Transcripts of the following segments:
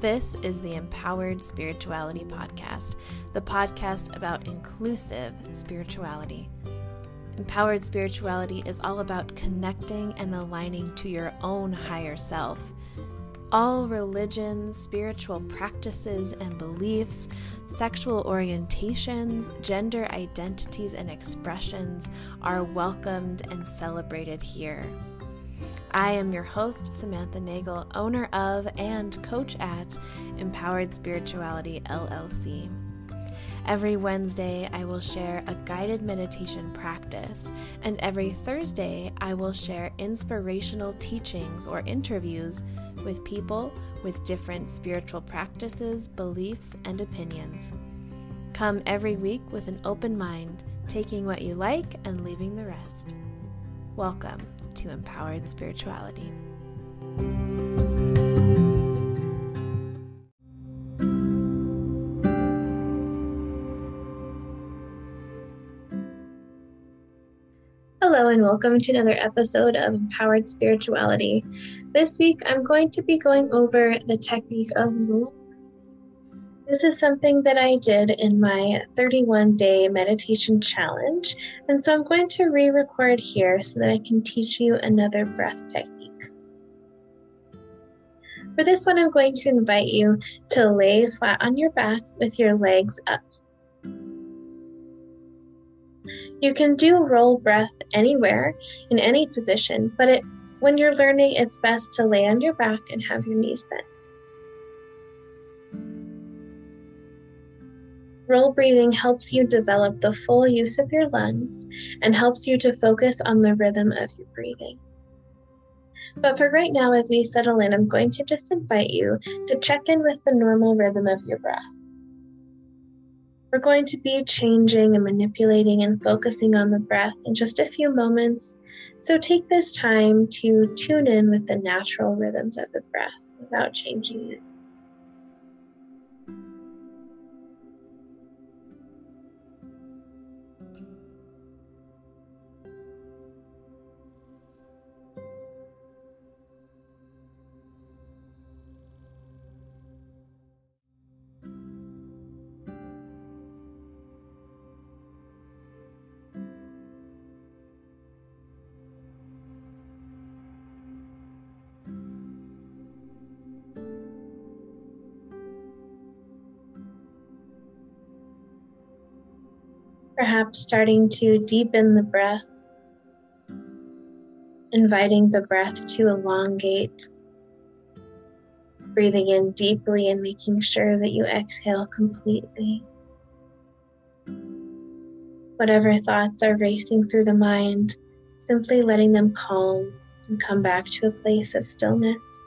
This is the Empowered Spirituality Podcast, the podcast about inclusive spirituality. Empowered spirituality is all about connecting and aligning to your own higher self. All religions, spiritual practices and beliefs, sexual orientations, gender identities, and expressions are welcomed and celebrated here. I am your host, Samantha Nagel, owner of and coach at Empowered Spirituality LLC. Every Wednesday, I will share a guided meditation practice, and every Thursday, I will share inspirational teachings or interviews with people with different spiritual practices, beliefs, and opinions. Come every week with an open mind, taking what you like and leaving the rest. Welcome to empowered spirituality. Hello, and welcome to another episode of Empowered Spirituality. This week, I'm going to be going over the technique of this is something that I did in my 31 day meditation challenge, and so I'm going to re record here so that I can teach you another breath technique. For this one, I'm going to invite you to lay flat on your back with your legs up. You can do roll breath anywhere in any position, but it, when you're learning, it's best to lay on your back and have your knees bent. Roll breathing helps you develop the full use of your lungs and helps you to focus on the rhythm of your breathing. But for right now, as we settle in, I'm going to just invite you to check in with the normal rhythm of your breath. We're going to be changing and manipulating and focusing on the breath in just a few moments. So take this time to tune in with the natural rhythms of the breath without changing it. Perhaps starting to deepen the breath, inviting the breath to elongate, breathing in deeply and making sure that you exhale completely. Whatever thoughts are racing through the mind, simply letting them calm and come back to a place of stillness.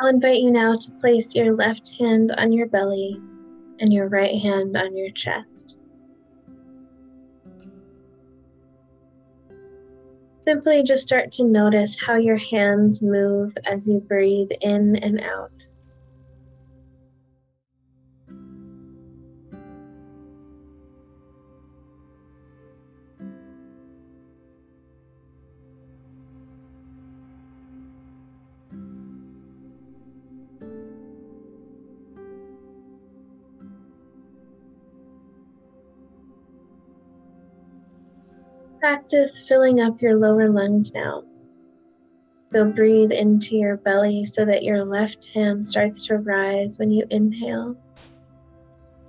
I'll invite you now to place your left hand on your belly and your right hand on your chest. Simply just start to notice how your hands move as you breathe in and out. Practice filling up your lower lungs now. So breathe into your belly so that your left hand starts to rise when you inhale.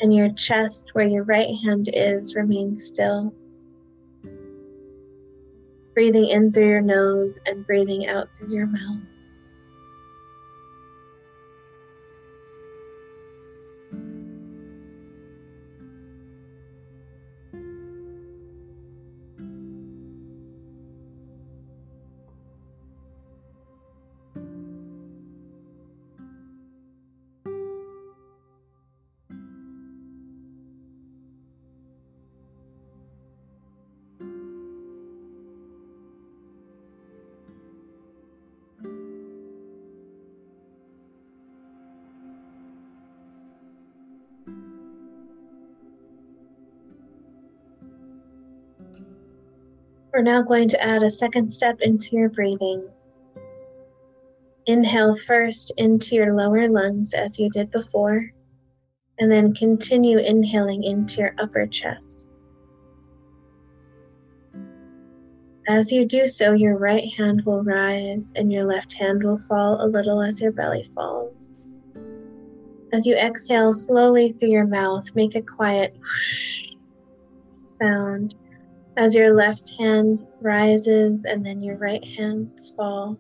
And your chest, where your right hand is, remains still. Breathing in through your nose and breathing out through your mouth. We're now going to add a second step into your breathing. Inhale first into your lower lungs as you did before, and then continue inhaling into your upper chest. As you do so, your right hand will rise and your left hand will fall a little as your belly falls. As you exhale slowly through your mouth, make a quiet sound as your left hand rises and then your right hands fall.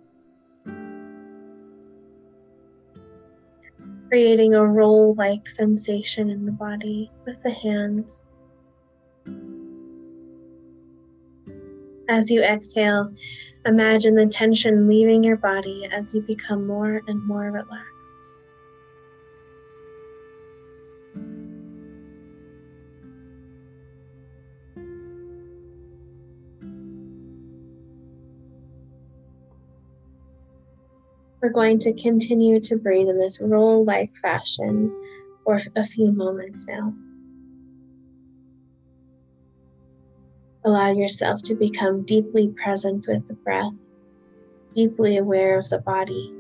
Creating a roll like sensation in the body with the hands. As you exhale, imagine the tension leaving your body as you become more and more relaxed. We're going to continue to breathe in this roll like fashion for a few moments now. Allow yourself to become deeply present with the breath, deeply aware of the body.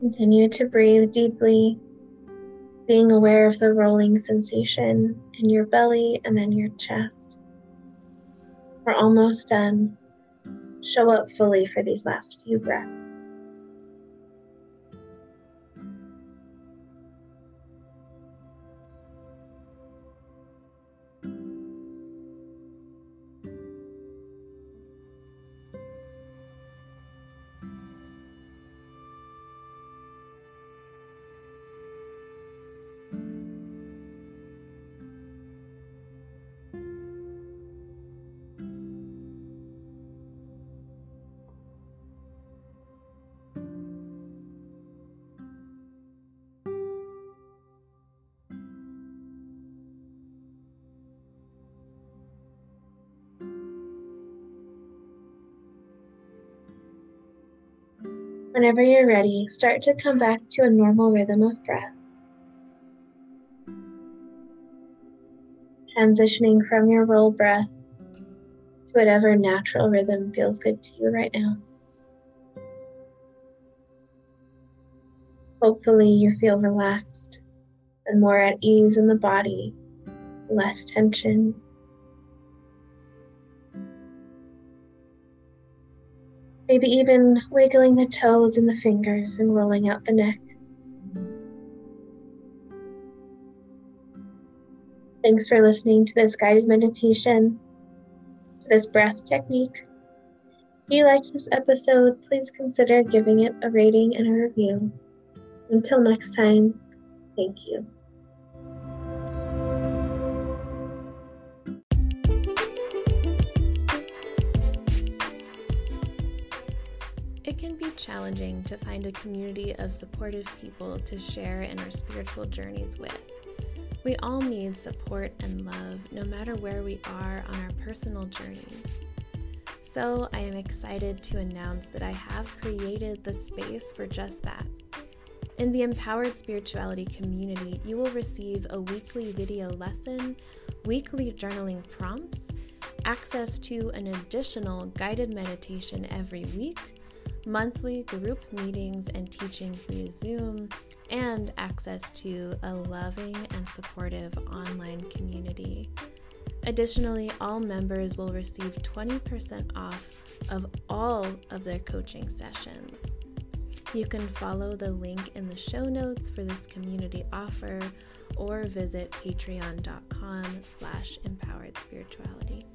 Continue to breathe deeply, being aware of the rolling sensation in your belly and then your chest. We're almost done. Show up fully for these last few breaths. Whenever you're ready, start to come back to a normal rhythm of breath. Transitioning from your roll breath to whatever natural rhythm feels good to you right now. Hopefully, you feel relaxed and more at ease in the body, less tension, maybe even wiggling the toes and the fingers and rolling out the neck. Thanks for listening to this guided meditation. to this breath technique. If you like this episode, please consider giving it a rating and a review. Until next time, thank you. It can be challenging to find a community of supportive people to share in our spiritual journeys with. We all need support and love no matter where we are on our personal journeys. So, I am excited to announce that I have created the space for just that. In the Empowered Spirituality community, you will receive a weekly video lesson, weekly journaling prompts, access to an additional guided meditation every week monthly group meetings and teachings via Zoom, and access to a loving and supportive online community. Additionally, all members will receive 20% off of all of their coaching sessions. You can follow the link in the show notes for this community offer or visit patreon.com slash empowered spirituality.